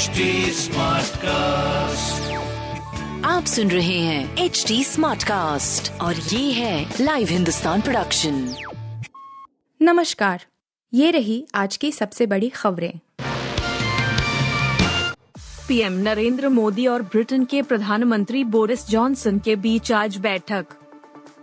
HD cast आप सुन रहे हैं एच डी स्मार्ट कास्ट और ये है लाइव हिंदुस्तान प्रोडक्शन नमस्कार। ये रही आज की सबसे बड़ी खबरें। पीएम नरेंद्र मोदी और ब्रिटेन के प्रधानमंत्री बोरिस जॉनसन के बीच आज बैठक।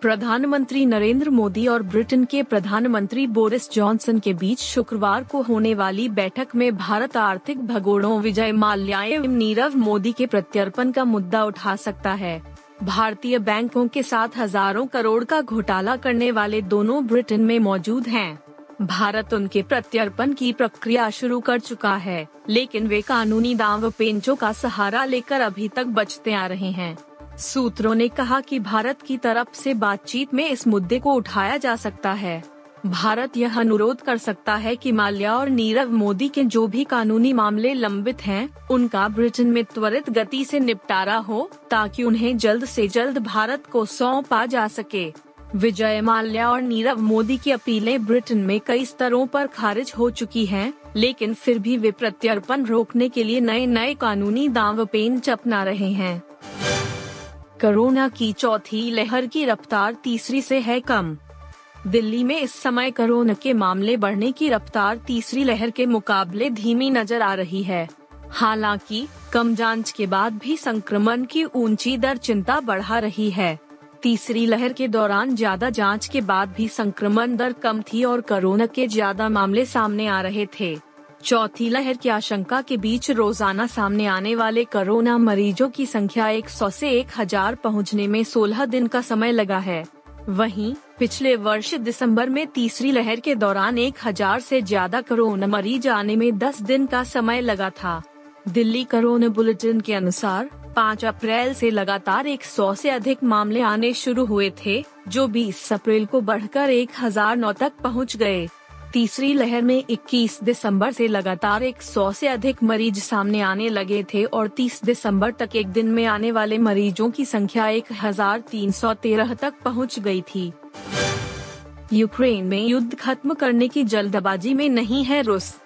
प्रधानमंत्री नरेंद्र मोदी और ब्रिटेन के प्रधानमंत्री बोरिस जॉनसन के बीच शुक्रवार को होने वाली बैठक में भारत आर्थिक भगोड़ों विजय माल्या एवं नीरव मोदी के प्रत्यर्पण का मुद्दा उठा सकता है। भारतीय बैंकों के साथ हज़ारों करोड़ का घोटाला करने वाले दोनों ब्रिटेन में मौजूद हैं। भारत उनके प्रत्यर्पण की प्रक्रिया शुरू कर चुका है, लेकिन वे कानूनी दाव पेंचों का सहारा लेकर अभी तक बचते आ रहे हैं। सूत्रों ने कहा कि भारत की तरफ़ से बातचीत में इस मुद्दे को उठाया जा सकता है। भारत यह अनुरोध कर सकता है कि माल्या और नीरव मोदी के जो भी कानूनी मामले लंबित हैं, उनका ब्रिटेन में त्वरित गति से निपटारा हो ताकि उन्हें जल्द से जल्द भारत को सौंपा जा सके। विजय माल्या और नीरव मोदी की अपीलें ब्रिटेन में कई स्तरों पर खारिज हो चुकी हैं, लेकिन फिर भी वे प्रत्यर्पण रोकने के लिए नए नए कानूनी दाव पेंच अपना रहे हैं। कोरोना की चौथी लहर की रफ्तार तीसरी से है कम। दिल्ली में इस समय कोरोना के मामले बढ़ने की रफ्तार तीसरी लहर के मुकाबले धीमी नज़र आ रही है। हालाँकि, कम जाँच के बाद भी संक्रमण की ऊँची दर चिंता बढ़ा रही है। तीसरी लहर के दौरान ज़्यादा जाँच के बाद भी संक्रमण दर कम थी और कोरोना के ज़्यादा मामले सामने आ रहे थे। चौथी लहर की आशंका के बीच रोज़ाना सामने आने वाले कोरोना मरीजों की संख्या 100 से 1000 पहुँचने में 16 दिन का समय लगा है। वहीं, पिछले वर्ष दिसंबर में तीसरी लहर के दौरान 1000 से ज़्यादा कोरोना मरीज़ आने में 10 दिन का समय लगा था। दिल्ली कोरोना बुलेटिन के अनुसार 5 अप्रैल से लगातार 100 से अधिक मामले आने शुरू हुए थे, जो 20 अप्रैल को बढ़कर 1009 तक पहुँच गए। तीसरी लहर में 21 दिसंबर से लगातार 100 से अधिक मरीज़ सामने आने लगे थे और 30 दिसंबर तक एक दिन में आने वाले मरीजों की संख्या 1313 तक पहुँच गई थी। यूक्रेन में युद्ध खत्म करने की जल्दबाजी में नहीं है रूस।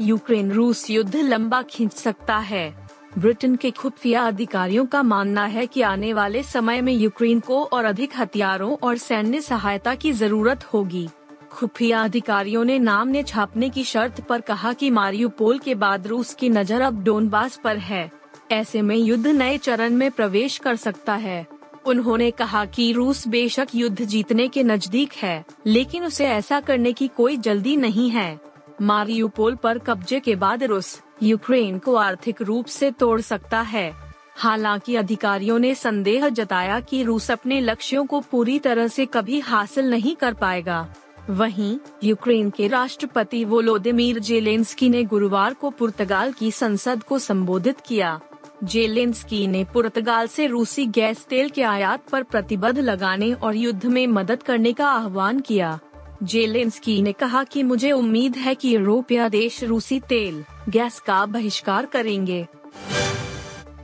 यूक्रेन रूस युद्ध लंबा खींच सकता है। ब्रिटेन के खुफिया अधिकारियों का मानना है कि आने वाले समय में यूक्रेन को और अधिक हथियारों और सैन्य सहायता की ज़रूरत होगी। खुफिया अधिकारियों ने नाम ने छापने की शर्त पर कहा कि मारियोपोल के बाद रूस की नज़र अब डोनबास पर है। ऐसे में युद्ध नए चरण में प्रवेश कर सकता है। उन्होंने कहा कि रूस बेशक युद्ध जीतने के नज़दीक है, लेकिन उसे ऐसा करने की कोई जल्दी नहीं है। मारियोपोल पर कब्जे के बाद रूस, यूक्रेन को आर्थिक रूप से तोड़ सकता है। हालाँकि अधिकारियों ने संदेह जताया कि रूस अपने लक्ष्यों को पूरी तरह से कभी हासिल नहीं कर पाएगा। वहीं, यूक्रेन के राष्ट्रपति वोलोदिमीर जेलेंस्की ने गुरुवार को पुर्तगाल की संसद को संबोधित किया। जेलेंस्की ने पुर्तगाल से रूसी गैस तेल के आयात पर प्रतिबंध लगाने और युद्ध में मदद करने का आह्वान किया। जेलेंस्की ने कहा कि मुझे उम्मीद है कि यूरोपीय देश रूसी तेल, गैस का बहिष्कार करेंगे।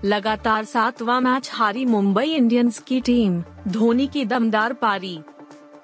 लगातार सातवां मैच हारी मुंबई इंडियंस की टीम, धोनी की दमदार पारी।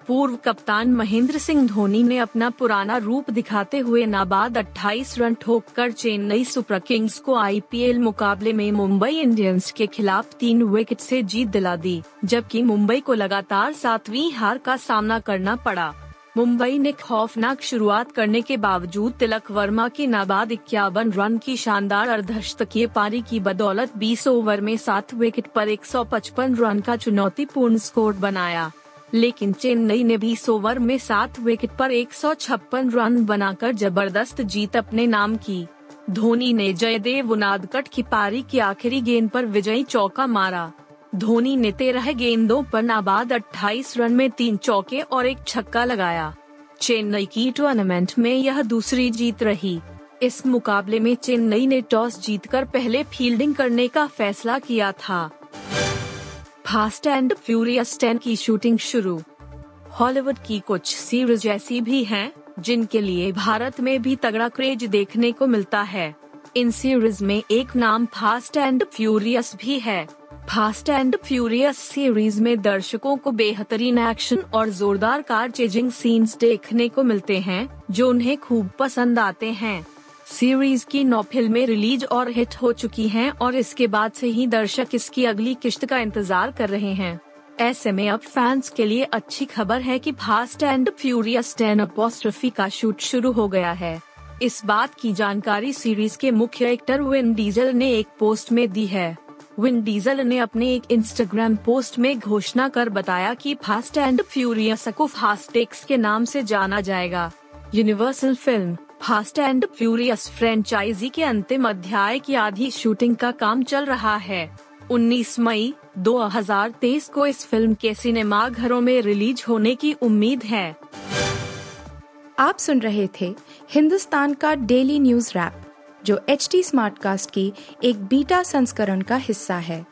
पूर्व कप्तान महेंद्र सिंह धोनी ने अपना पुराना रूप दिखाते हुए नाबाद 28 रन ठोककर चेन्नई सुपर किंग्स को आईपीएल मुकाबले में मुंबई इंडियंस के खिलाफ तीन विकेट से जीत दिला दी, जबकि मुंबई को लगातार सातवीं हार का सामना करना पड़ा। मुंबई ने खौफनाक शुरुआत करने के बावजूद तिलक वर्मा की नाबाद इक्यावन रन की शानदार अर्धशतकीय पारी की बदौलत 20 ओवर में सात विकेट पर 155 रन का चुनौतीपूर्ण स्कोर बनाया। लेकिन चेन्नई ने बीस ओवर में सात विकेट पर एक सौ छप्पन रन बनाकर ज़बरदस्त जीत अपने नाम की। धोनी ने जयदेव उनादकट की पारी की आखिरी गेंद पर विजयी चौका मारा। धोनी ने तेरह गेंदों पर नाबाद 28 रन में तीन चौके और एक छक्का लगाया। चेन्नई की टूर्नामेंट में यह दूसरी जीत रही। इस मुकाबले में चेन्नई ने टॉस जीतकर पहले फील्डिंग करने का फैसला किया था। फास्ट एंड फ्यूरियस टेन की शूटिंग शुरू। हॉलीवुड की कुछ सीरीज़ ऐसी भी हैं, जिनके लिए भारत में भी तगड़ा क्रेज देखने को मिलता है। इन सीरीज़ में एक नाम फास्ट एंड फ्यूरियस भी है। फास्ट एंड फ्यूरियस सीरीज़ में दर्शकों को बेहतरीन एक्शन और जोरदार कार चेजिंग सीन्स देखने को मिलते हैं, जो उन्हें खूब पसंद आते हैं। सीरीज़ की नौ फ़िल्में रिलीज़ और हिट हो चुकी हैं और इसके बाद से ही दर्शक इसकी अगली किश्त का इंतज़ार कर रहे हैं। ऐसे में अब फैंस के लिए अच्छी खबर है कि fast and furious ten apostrophe का शूट शुरू हो गया है। इस बात की जानकारी सीरीज़ के मुख्य एक्टर विन डीजल ने एक पोस्ट में दी है। विन डीजल ने अपने एक इंस्टाग्राम पोस्ट में घोषणा कर बताया कि फास्ट एंड फ्यूरियस को फास्टेक्स के नाम से जाना जाएगा। Universal film fast and furious franchise के अंतिम अध्याय की आधी शूटिंग का काम चल रहा है। 19 मई 2023 को इस फ़िल्म के सिनेमा घरों में रिलीज़ होने की उम्मीद है। आप सुन रहे थे हिंदुस्तान का डेली न्यूज़ रैप, जो एच टी स्मार्टकास्ट की एक बीटा संस्करण का हिस्सा है।